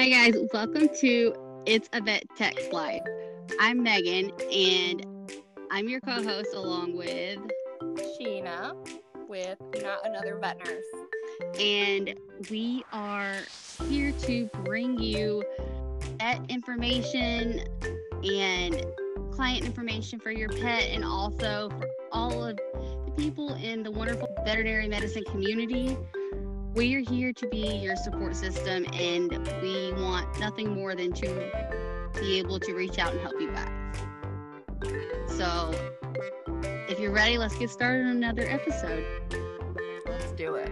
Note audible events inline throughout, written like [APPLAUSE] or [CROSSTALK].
Hi, guys. Welcome to It's a Vet Tech Life. I'm Megan, and I'm your co host along with Sheena with Not Another Vet Nurse. And we are here to bring you vet information and client information for your pet, and also for all of the people in the wonderful veterinary medicine community. We are here to be your support system, and we want nothing more than to be able to reach out and help you guys. So, if you're ready, let's get started on another episode. Let's do it.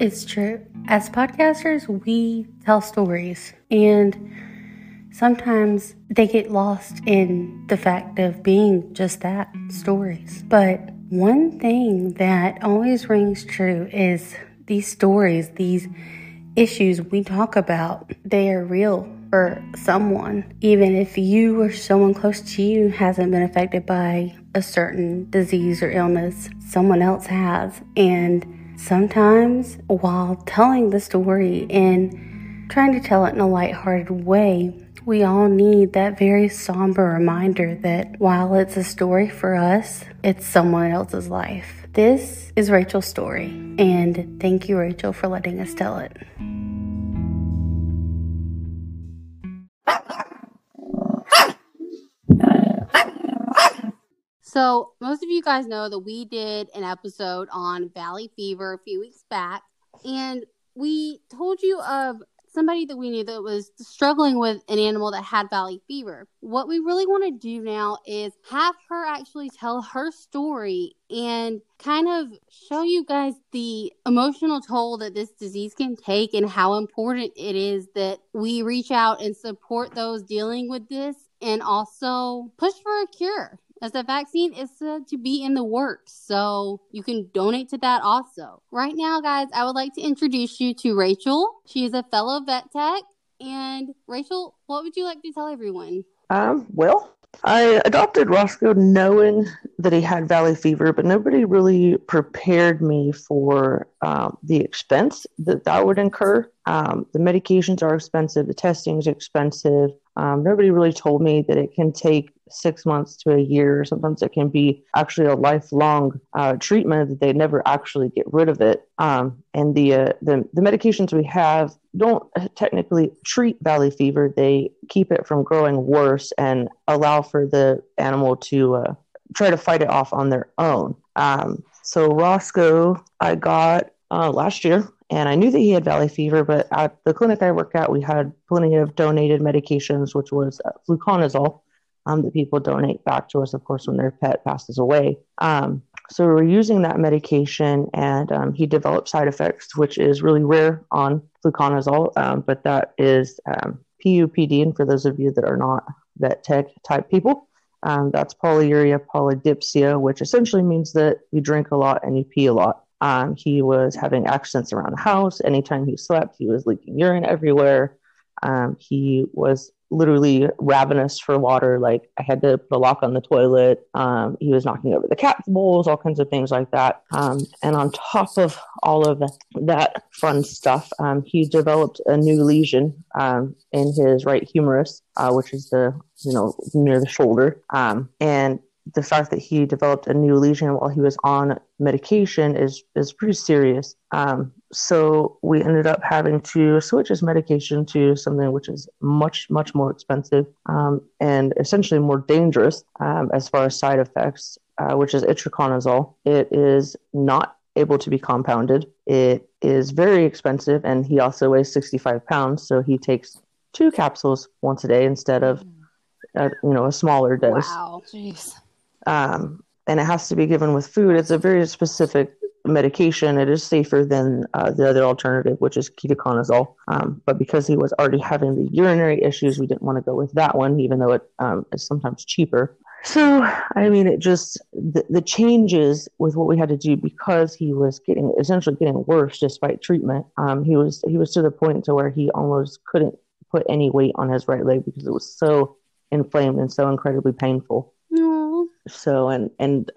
It's true. As podcasters, we tell stories, and sometimes they get lost in the fact of being just that stories. But one thing that always rings true is these stories, these issues we talk about, they are real for someone. Even if you or someone close to you hasn't been affected by a certain disease or illness, someone else has. And Sometimes, while telling the story and trying to tell it in a lighthearted way, we all need that very somber reminder that while it's a story for us, it's someone else's life. This is Rachel's story, and thank you, Rachel, for letting us tell it. So, most of you guys know that we did an episode on valley fever a few weeks back, and we told you of somebody that we knew that was struggling with an animal that had valley fever. What we really want to do now is have her actually tell her story and kind of show you guys the emotional toll that this disease can take and how important it is that we reach out and support those dealing with this and also push for a cure as the vaccine is said to be in the works. So you can donate to that also. Right now, guys, I would like to introduce you to Rachel. She is a fellow vet tech. And Rachel, what would you like to tell everyone? Um, well, I adopted Roscoe knowing that he had valley fever, but nobody really prepared me for um, the expense that that would incur. Um, the medications are expensive, the testing is expensive. Um, nobody really told me that it can take six months to a year. Sometimes it can be actually a lifelong uh, treatment that they never actually get rid of it. Um, and the, uh, the the medications we have don't technically treat valley fever. They keep it from growing worse and allow for the animal to uh, try to fight it off on their own. Um, so Roscoe, I got uh, last year and I knew that he had valley fever, but at the clinic I work at, we had plenty of donated medications, which was uh, fluconazole um, that people donate back to us, of course, when their pet passes away. Um, so we were using that medication, and um, he developed side effects, which is really rare on fluconazole, um, but that is um, PUPD. And for those of you that are not vet tech type people, um, that's polyuria polydipsia, which essentially means that you drink a lot and you pee a lot. Um, he was having accidents around the house. Anytime he slept, he was leaking urine everywhere. Um, he was literally ravenous for water. Like I had to put a lock on the toilet. Um, he was knocking over the cat bowls, all kinds of things like that. Um, and on top of all of that fun stuff, um, he developed a new lesion um, in his right humerus, uh, which is the you know near the shoulder. Um, and the fact that he developed a new lesion while he was on medication is is pretty serious. Um, so we ended up having to switch his medication to something which is much much more expensive um, and essentially more dangerous um, as far as side effects, uh, which is itraconazole. It is not able to be compounded. It is very expensive, and he also weighs 65 pounds, so he takes two capsules once a day instead of, uh, you know, a smaller dose. Wow, jeez um, and it has to be given with food. It's a very specific medication. It is safer than uh, the other alternative, which is ketoconazole. Um, but because he was already having the urinary issues, we didn't want to go with that one, even though it um, is sometimes cheaper. So, I mean, it just the, the changes with what we had to do because he was getting essentially getting worse despite treatment. Um, he was he was to the point to where he almost couldn't put any weight on his right leg because it was so inflamed and so incredibly painful. So and and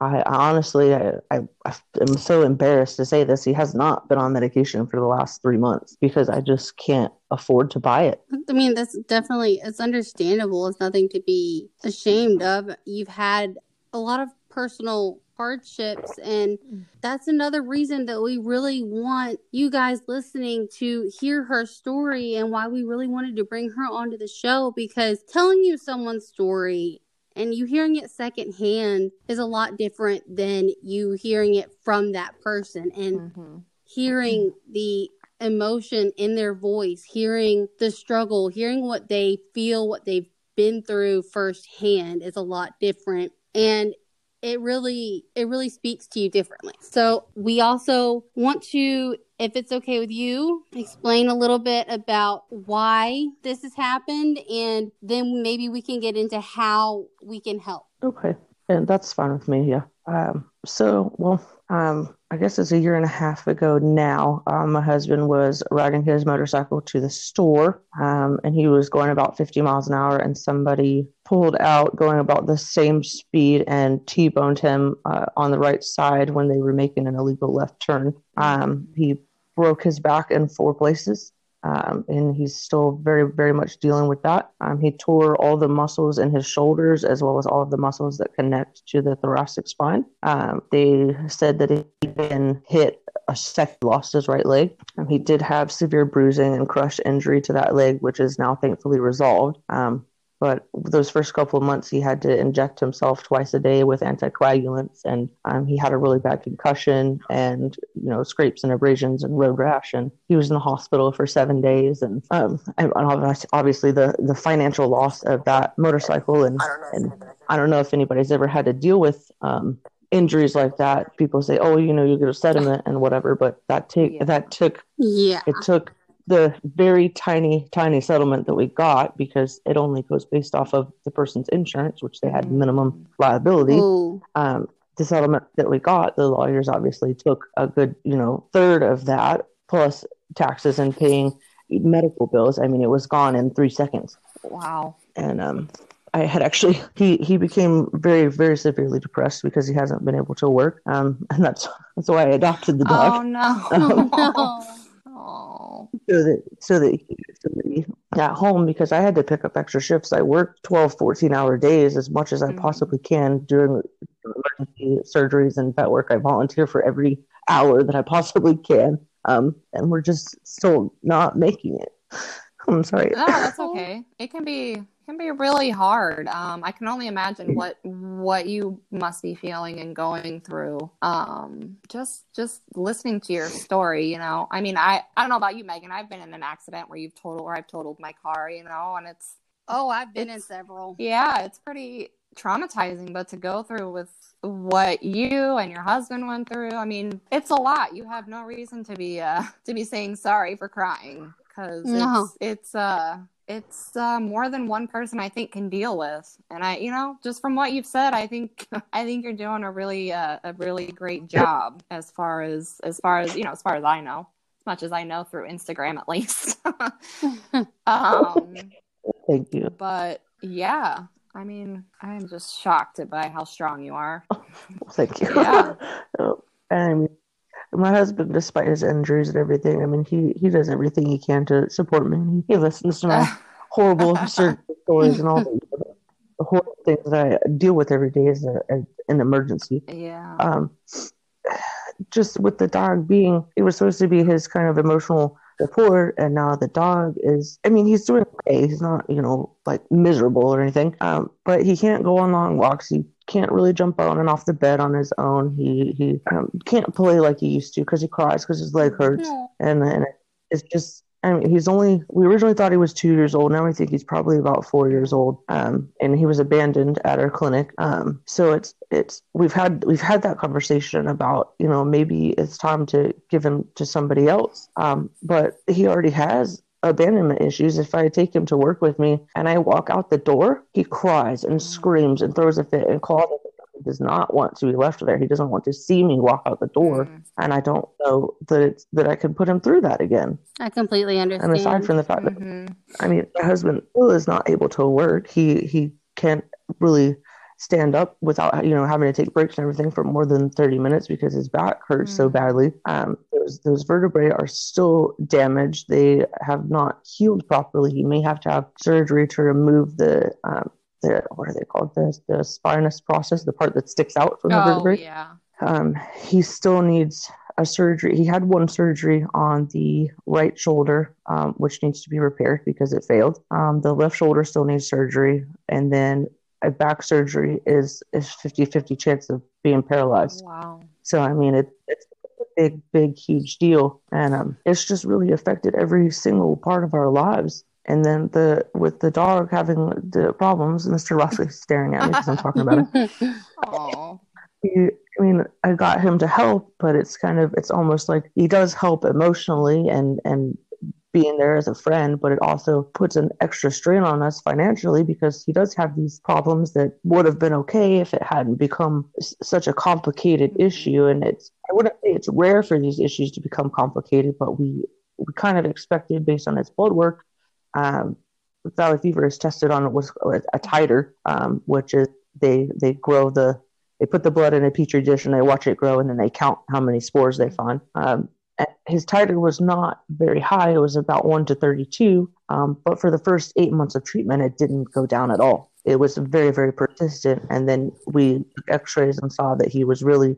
I, I honestly I, I I am so embarrassed to say this. He has not been on medication for the last three months because I just can't afford to buy it. I mean, that's definitely it's understandable. It's nothing to be ashamed of. You've had a lot of personal hardships and that's another reason that we really want you guys listening to hear her story and why we really wanted to bring her onto the show because telling you someone's story and you hearing it secondhand is a lot different than you hearing it from that person and Mhm. hearing the emotion in their voice, hearing the struggle, hearing what they feel, what they've been through firsthand is a lot different. And it really it really speaks to you differently. So we also want to if it's okay with you, explain a little bit about why this has happened and then maybe we can get into how we can help. Okay, and that's fine with me. Yeah. Um. So, well, um, I guess it's a year and a half ago now. Um, my husband was riding his motorcycle to the store, um, and he was going about 50 miles an hour, and somebody pulled out going about the same speed and T-boned him uh, on the right side when they were making an illegal left turn. Um, he broke his back in four places. Um, and he's still very, very much dealing with that. Um, he tore all the muscles in his shoulders as well as all of the muscles that connect to the thoracic spine. Um, they said that he'd been hit a second, lost his right leg. Um, he did have severe bruising and crush injury to that leg, which is now thankfully resolved. But those first couple of months, he had to inject himself twice a day with anticoagulants, and um, he had a really bad concussion and you know scrapes and abrasions and road rash, and he was in the hospital for seven days. And, um, and obviously, the the financial loss of that motorcycle, and and I don't know if anybody's ever had to deal with um, injuries like that. People say, "Oh, you know, you get a settlement and whatever," but that take Yeah. that took Yeah. it took the very tiny, tiny settlement that we got because it only goes based off of the person's insurance, which they had minimum liability. Um, the settlement that we got, the lawyers obviously took a good, you know, third of that plus taxes and paying medical bills. I mean, it was gone in three seconds. Wow. And um, I had actually [LAUGHS] he he became very very severely depressed because he hasn't been able to work. Um, [LAUGHS] and that's that's why I adopted the dog Oh no. [LAUGHS] no. So that so that he could be at home because I had to pick up extra shifts. I work 12, 14 hour days as much as I Mhm. possibly can during emergency surgeries and vet work. I volunteer for every hour that I possibly can. Um, and we're just still not making it. I'm sorry. No, that's [LAUGHS] okay. It can be can be really hard. Um, I can only imagine what what you must be feeling and going through. Um, just just listening to your story, you know. I mean, I I don't know about you, Megan. I've been in an accident where you've totaled or I've totaled my car, you know, and it's Oh, I've been in several. yeah, it's pretty traumatizing, but to go through with what you and your husband went through, I mean, it's a lot. You have no reason to be uh to be saying sorry for crying because No. it's it's uh it's uh, more than one person I think can deal with, and I, you know, just from what you've said, I think [LAUGHS] I think you're doing a really uh, a really great job as far as as far as you know, as far as I know, as much as I know through Instagram at least. [LAUGHS] um, [LAUGHS] Thank you. but yeah, I mean, I am just shocked by how strong you are. Thank you. Yeah. Oh, I mean, my husband, despite his injuries and everything, I mean, he, he does everything he can to support me. He listens to my horrible surgery stories and all the, [LAUGHS] the horrible things that I deal with every day as a, as an emergency. yeah. Um, [SIGHS] just with the dog being, it was supposed to be his kind of emotional support, and now the dog is. I mean, he's doing okay. He's not, you know, like miserable or anything. Um, but he can't go on long walks. He can't really jump on and off the bed on his own. He he um, can't play like he used to because he cries because his leg hurts No. and and it's just I mean he's only we originally thought he was two years old. Now we think he's probably about four years old. Um and he was abandoned at our clinic. Um so it's it's we've had we've had that conversation about you know maybe it's time to give him to somebody else. Um but he already has abandonment issues. If i take him to work with me and i walk out the door he cries and screams and throws a fit and calls does not want to be left there. He doesn't want to see me walk out the door, Mm. and I don't know that it's that I can put him through that again. I completely understand. And aside from the fact that Mhm. I mean, my husband still is not able to work. He he can't really stand up without you know having to take breaks and everything for more than 30 minutes because his back hurts so Mm. badly um those those vertebrae are still damaged they have not healed properly he may have to have surgery to remove the um the what are they called the the spinous process the part that sticks out from the Oh vertebrae yeah. um, he still needs a surgery. He had one surgery on the right shoulder, um, which needs to be repaired because it failed. Um, the left shoulder still needs surgery, and then a back surgery is is 50-50 chance of being paralyzed. Wow. So I mean, it, it's a big, big, huge deal, and um, it's just really affected every single part of our lives. And then the with the dog having the problems, Mr. Rossley [LAUGHS] staring at me because I'm talking about it [LAUGHS] Oh. he, I mean, I got him to help, but it's kind of, it's almost like he does help emotionally and, and being there as a friend, but it also puts an extra strain on us financially because he does have these problems that would have been okay if it hadn't become s- such a complicated issue. And it's, I wouldn't say it's rare for these issues to become complicated, but we, we kind of expected based on his blood work. Um, Valley fever is tested on what's a titer, um, which is they they grow the they put the blood in a petri dish and they watch it grow and then they count how many spores they find. Um, his titer was not very high; it was about one to thirty-two. Um, but for the first eight months of treatment, it didn't go down at all. It was very very persistent. And then we X-rays and saw that he was really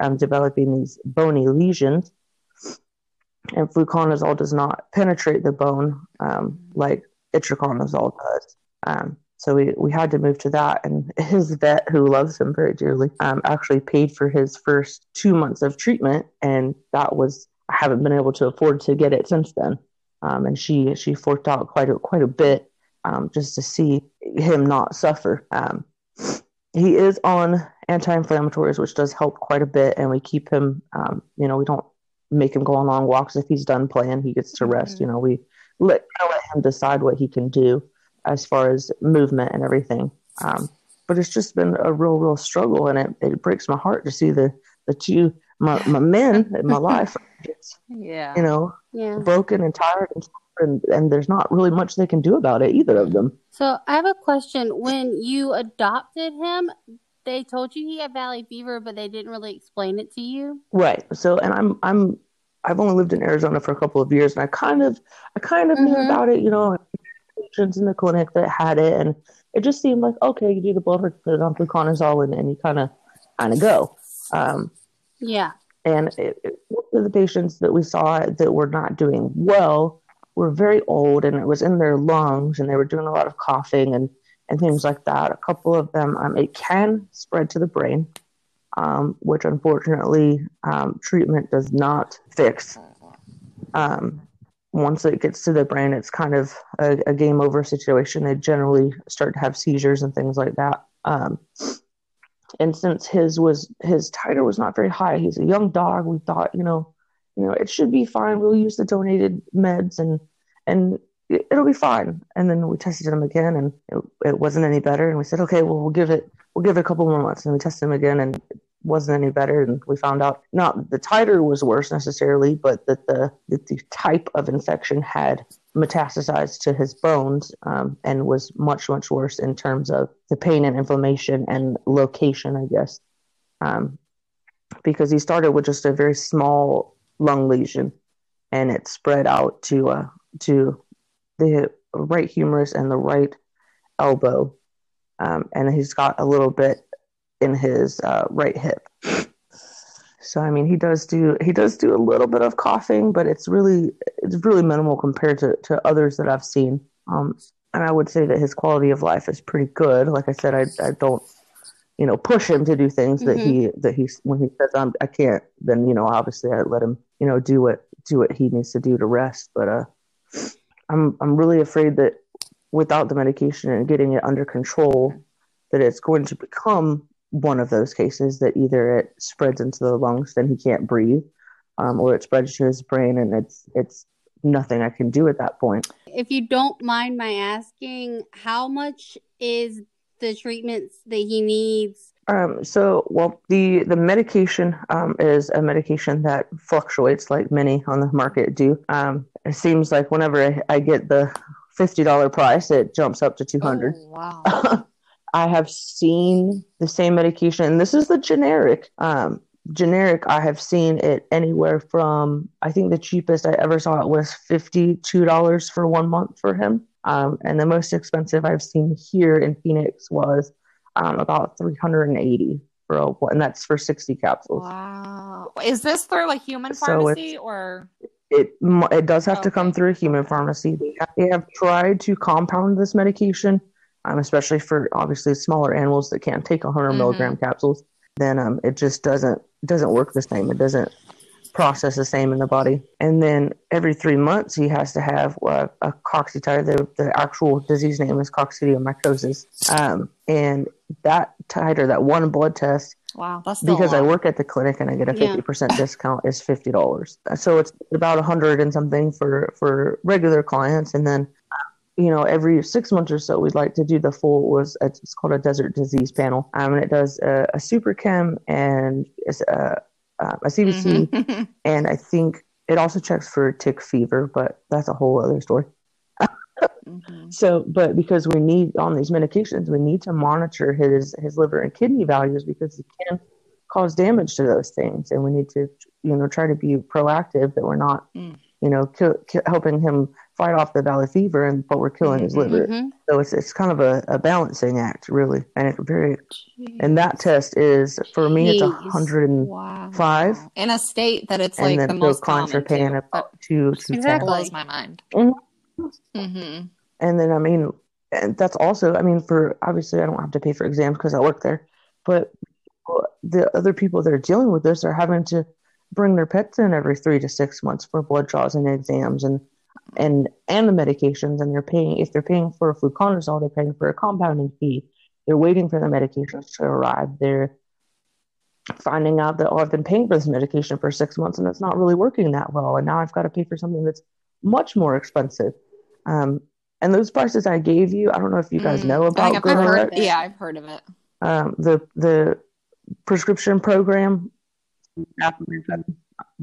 um, developing these bony lesions. And fluconazole does not penetrate the bone um, like itraconazole does. Um, so we, we had to move to that. And [LAUGHS] his vet, who loves him very dearly, um, actually paid for his first two months of treatment. And that was, I haven't been able to afford to get it since then. Um, and she, she forked out quite a, quite a bit um, just to see him not suffer. Um, he is on anti-inflammatories, which does help quite a bit. And we keep him, you know, we don't make him go on long walks. If he's done playing, he gets to rest. Mhm. You know, we let, let him decide what he can do as far as movement and everything. Um, but it's just been a real, real struggle, and it, it breaks my heart to see the the two my, my men in my [LAUGHS] life, just, Yeah. you know, yeah. broken and tired, and, and and there's not really much they can do about it, either of them. So I have a question. When you adopted him, they told you he had valley fever, but they didn't really explain it to you. Right. So, and I'm I'm I've only lived in Arizona for a couple of years, and I kind of I kind of knew Mhm. about it, you know, patients in the clinic that had it, and it just seemed like okay, you do the blood work, put it on fluconazole, and, and you kind of kind of go. Um, Yeah. and it, it, the patients that we saw that were not doing well were very old, and it was in their lungs, and they were doing a lot of coughing and and things like that. A couple of them, um, it can spread to the brain, um, which unfortunately um, treatment does not fix. Um, once it gets to the brain, it's kind of a, a game over situation. They generally start to have seizures and things like that. Um, and since his was his titer was not very high, he's a young dog. We thought, you know, you know, it should be fine. We'll use the donated meds and and it'll be fine. And then we tested him again, and it, it wasn't any better. And we said, okay, well, we'll give it we'll give it a couple more months. And we tested him again, and it wasn't any better. And we found out not the titer was worse necessarily, but that the that the type of infection had metastasized to his bones um, and was much much worse in terms of the pain and inflammation and location, I guess. Um, because he started with just a very small lung lesion, and it spread out to uh, to the right humerus and the right elbow, um, and he's got a little bit in his uh, right hip. So I mean, he does do he does do a little bit of coughing, but it's really it's really minimal compared to to others that I've seen. Um, and I would say that his quality of life is pretty good. Like I said, I I don't you know push him to do things that he that he when he says I'm I can't, then you know obviously I let him you know do what do what he needs to do to rest. But uh, I'm I'm really afraid that without the medication and getting it under control, that it's going to become one of those cases that either it spreads into the lungs, then he can't breathe, um, or it spreads to his brain, and it's it's nothing I can do at that point. If you don't mind my asking, how much is the treatments that he needs Um, so, well, the the medication um, is a medication that fluctuates, like many on the market do. Um, it seems like whenever I, I get the fifty dollar price, it jumps up to two hundred. Oh, wow. [LAUGHS] I have seen the same medication, and this is the generic. Um, generic, I have seen it anywhere from I think the cheapest I ever saw it was fifty two dollars for one month for him, um, and the most expensive I've seen here in Phoenix was um, about three hundred and eighty for a, and that's for sixty capsules. Wow. Is this through a human So pharmacy or? It it does have to come through a human pharmacy. They have, they have tried to compound this medication, um, especially for obviously smaller animals that can't take 100 Mhm. milligram capsules. Then um, it just doesn't doesn't work the same. It doesn't process the same in the body. And then every three months, he has to have uh, a cocci titer. The, the actual disease name is coccidiomycosis. Um, and that titer, that one blood test, Wow, that's because I work at the clinic and I get a Yeah. fifty percent discount is fifty dollars. So it's about a hundred and something for for regular clients, and then you know every six months or so we'd like to do the full was it's called a desert disease panel, um, and it does a, a super chem and it's a, uh, a CBC, Mhm. and I think it also checks for tick fever, but that's a whole other story. Mhm. So, but because we need on these medications, we need to monitor his his liver and kidney values because it can cause damage to those things, and we need to, you know, try to be proactive that we're not, Mm. you know, kill, ki- helping him fight off the valley fever, and but we're killing his Mhm. liver. Mhm. So it's it's kind of a, a balancing act, really, and it's very. And that test is for me, it's a Jeez. hundred and Wow. In a state that it's and like the most clients are common too. That about two two Exactly. blows my mind. Mhm. And then, I mean, and that's also, I mean, for obviously, I don't have to pay for exams because I work there, but the other people that are dealing with this are having to bring their pets in every three to six months for blood draws and exams and and and the medications, and they're paying if they're paying for a fluconazole, they're paying for a compounding fee. They're waiting for the medications to arrive. They're finding out that oh, I've been paying for this medication for six months and it's not really working that well, and now I've got to pay for something that's much more expensive. Um, and those prices I gave you, I don't know if you guys Mm, know about think I've I've heard. heard GoodRx. of it. Yeah, I've heard of it. Um, the the prescription program,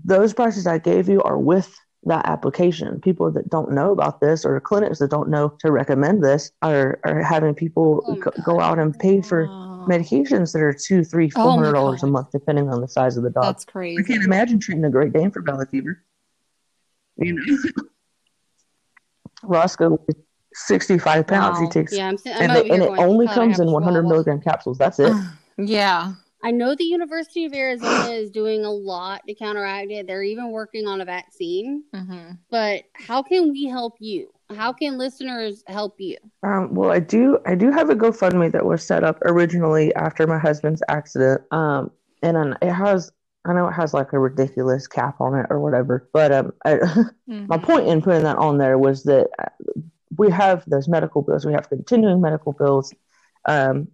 those prices I gave you are with that application. People that don't know about this or clinics that don't know to recommend this are are having people Oh my go, go out and pay for Wow. medications that are two, three, four hundred my hundred dollars a month, depending on the size of the dog. That's crazy. I can't imagine treating a Great Dane for valley fever. You know, [LAUGHS] Roscoe, is sixty-five pounds. He takes, Yeah, I'm, si- I'm and, over they, and it only comes in one hundred chihuahua." milligram capsules. That's it. [SIGHS] yeah. I know the University of Arizona is doing a lot to counteract it. They're even working on a vaccine. hmm But how can we help you? How can listeners help you? Um, well, I do. I do have a GoFundMe that was set up originally after my husband's accident. Um, and then it has. I know it has like a ridiculous cap on it or whatever, but um, I, [LAUGHS] my Mm-hmm. point in putting that on there was that uh, we have those medical bills. We have continuing medical bills, um,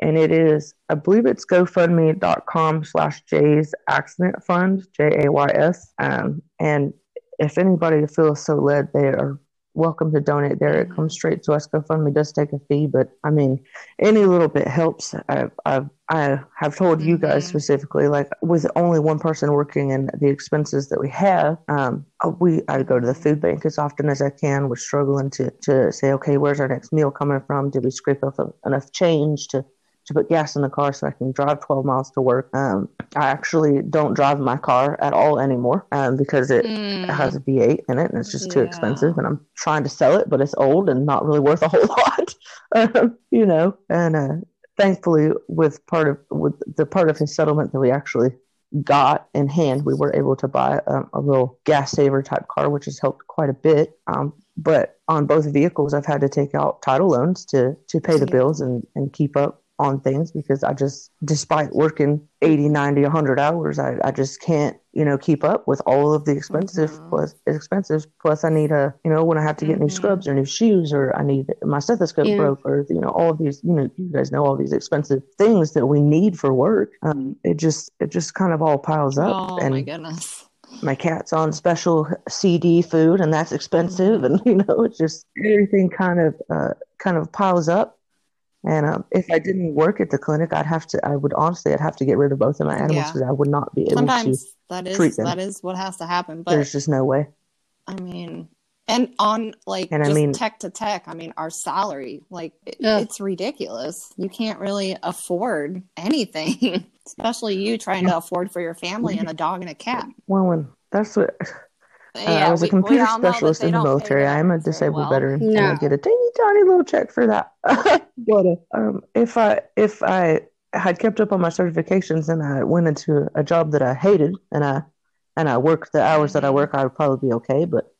and it is. I believe it's GoFundMe.com slash Jay's Accident Fund J A Y S. Um, and if anybody feels so led, they are welcome to donate there. It comes straight to us. GoFundMe does take a fee, but I mean, any little bit helps. I've, I've I have told you guys Mhm. specifically, like with only one person working and the expenses that we have, um, uh, we I go to the food bank as often as I can. We're struggling to to say, okay, where's our next meal coming from? Did we scrape up enough change to to put gas in the car so I can drive 12 miles to work? Um, I actually don't drive my car at all anymore um, because it Mm. has a V8 in it, and it's just too expensive. And I'm trying to sell it, but it's old and not really worth a whole [LAUGHS] lot, um, you know. And uh, thankfully, with part of with the part of his settlement that we actually got in hand, we were able to buy um, a little gas saver type car, which has helped quite a bit. Um, but on both vehicles, I've had to take out title loans to to pay the bills and and keep up on things because I just, despite working 80, 90, 100 hours, I, I just can't, you know, keep up with all of the expensive Mhm. plus expenses. Plus I need a, you know, when I have to get new Mhm. scrubs or new shoes or I need my stethoscope Yeah. broke or, you know, all of these, you know, you guys know all these expensive things that we need for work. Um, it just, it just kind of all piles up Oh and my goodness. my cat's on special CD food and that's expensive and [LAUGHS] you know it's just everything kind of uh, kind of piles up And um, if I didn't work at the clinic, I'd have to. I would honestly, I'd have to get rid of both of my animals Yeah. because I would not be able to. Sometimes that is treat them. that is what has to happen. But There's just no way. I mean, and on like And I just mean- tech to tech, I mean, our salary, like it, it's ridiculous. You can't really afford anything, [LAUGHS] especially you trying to afford for your family and a dog and a cat. Well, and that's what Uh, Yeah, I was a we- we computer all know that specialist in the military. I am a disabled well. veteran, and I get a teeny tiny little check for that. [LAUGHS] but um, if I if I had kept up on my certifications and I went into a job that I hated and I and I worked the hours that I Mhm. work, I would probably be okay. But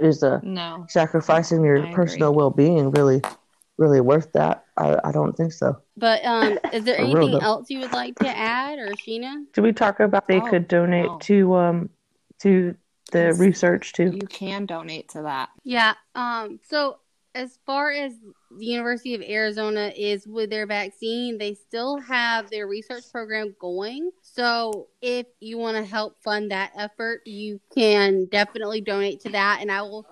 is uh, No, sacrificing your I personal well being really really worth that? I, I don't think so. But um, [LAUGHS] is there anything though. else you would like to add, or Sheena? Did we talk about they Oh, could donate no. to um to the Yes. research too? you can donate to that. Yeah. Um. So as far as the University of Arizona is with their vaccine, they still have their research program going. So if you want to help fund that effort, you can definitely donate to that, and I will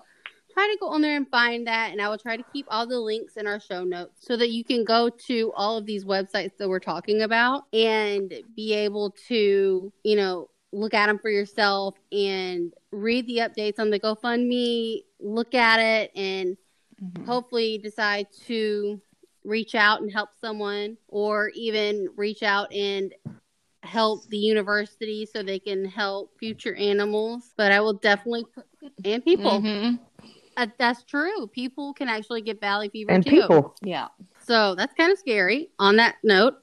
try to go on there and find that and I will try to keep all the links in our show notes so that you can go to all of these websites that we're talking about and be able to, you know, look at them for yourself and read the updates on the GoFundMe, look at it and Mhm. hopefully decide to reach out and help someone or even reach out and help the university so they can help future animals but i will definitely put and people Mhm. uh, that's true people can actually get valley fever And too people, Yeah. so that's kind of scary on that note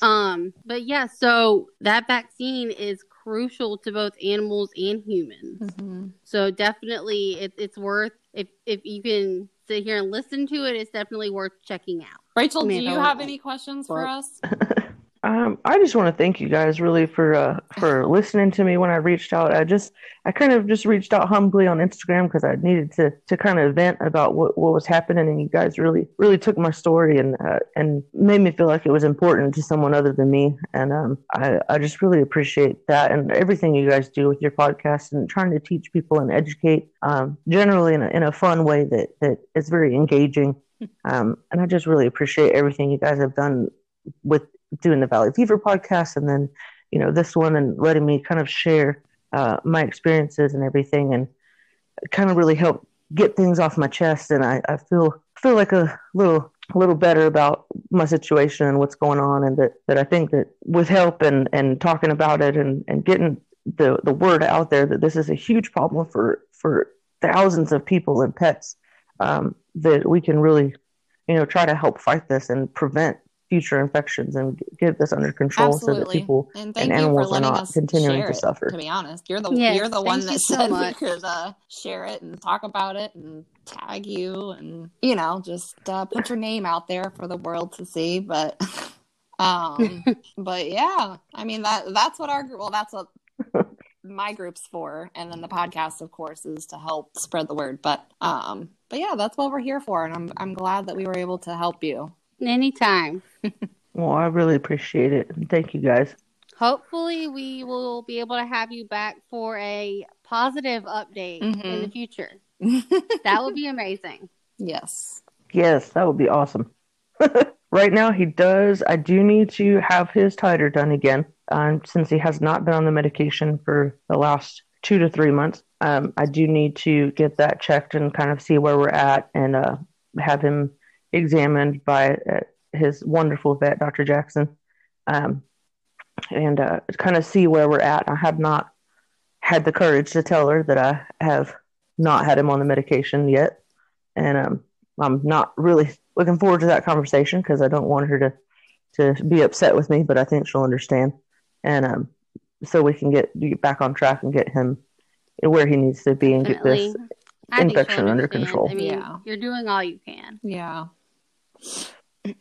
um but yeah so that vaccine is crucial to both animals and humans Mhm. so definitely, it, it's worth if if you can sit here and listen to it. It's definitely worth checking out. Rachel, I do you have any questions for us? [LAUGHS] Um, I just want to thank you guys really for uh, for listening to me when I reached out. I just I kind of just reached out humbly on Instagram because I needed to to kind of vent about what, what was happening, and you guys really really took my story and uh, and made me feel like it was important to someone other than me. And um, I I just really appreciate that and everything you guys do with your podcast and trying to teach people and educate um, generally in a, in a fun way that that is very engaging. [LAUGHS] Um, and I just really appreciate everything you guys have done with doing the Valley Fever podcast and then, you know, this one and letting me kind of share uh, my experiences and everything and kind of really help get things off my chest. And I, I feel feel like a little a little better about my situation and what's going on and that, that I think that with help and, and talking about it and, and getting the, the word out there that this is a huge problem for, for thousands of people and pets, um, that we can really, you know, try to help fight this and prevent future infections and get this under control so that people and thank and animals are not us continuing share to it, suffer. To be honest, you're the Yes, you're the one that you said [LAUGHS] much. we could uh, share it and talk about it and tag you and you know just uh, put your name out there for the world to see. But [LAUGHS] um, [LAUGHS] but yeah, I mean that that's what our group. Well, that's what my group's for, and then the podcast, of course, is to help spread the word. But um, but yeah, that's what we're here for, and I'm I'm glad that we were able to help you. Anytime. Well, I really appreciate it. And thank you guys. Hopefully, we will be able to have you back for a positive update in the future. That would be amazing. [LAUGHS] yes. Yes, that would be awesome. [LAUGHS] right now, he does. I do need to have his titer done again, um, since he has not been on the medication for the last two to three months. Um, I do need to get that checked and kind of see where we're at, and uh, have him examined by uh, his wonderful vet, Dr. Jackson, um, and uh, kind of see where we're at. I have not had the courage to tell her that I have not had him on the medication yet, and um, I'm not really looking forward to that conversation because I don't want her to to be upset with me, but I think she'll understand, and um, so we can get get back on track and get him where he needs to be and get this. I infection under control. I mean, Yeah. you're doing all you can. Yeah. [CLEARS THROAT]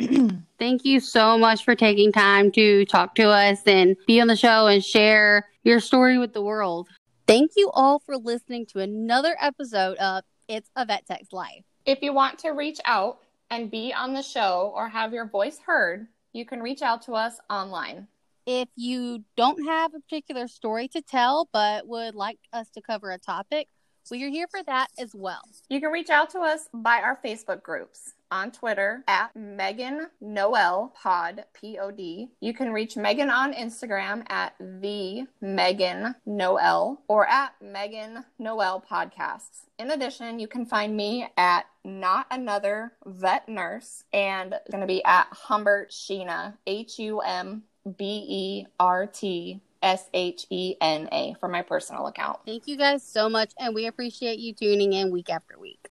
Thank you so much for taking time to talk to us and be on the show and share your story with the world. Thank you all for listening to another episode of It's a Vet Tech's Life. If you want to reach out and be on the show or have your voice heard, you can reach out to us online. If you don't have a particular story to tell but would like us to cover a topic, we are here for that as well. You can reach out to us by our Facebook groups. on Twitter at Megan Noel Pod P O D. You can reach Megan on Instagram at the Megan Noel or at Megan Noel Podcasts. In addition, you can find me at not another vet nurse and going to be at Humbert Sheena H U M B E R T S H E N A for my personal account. Thank you guys so much, and we appreciate you tuning in week after week.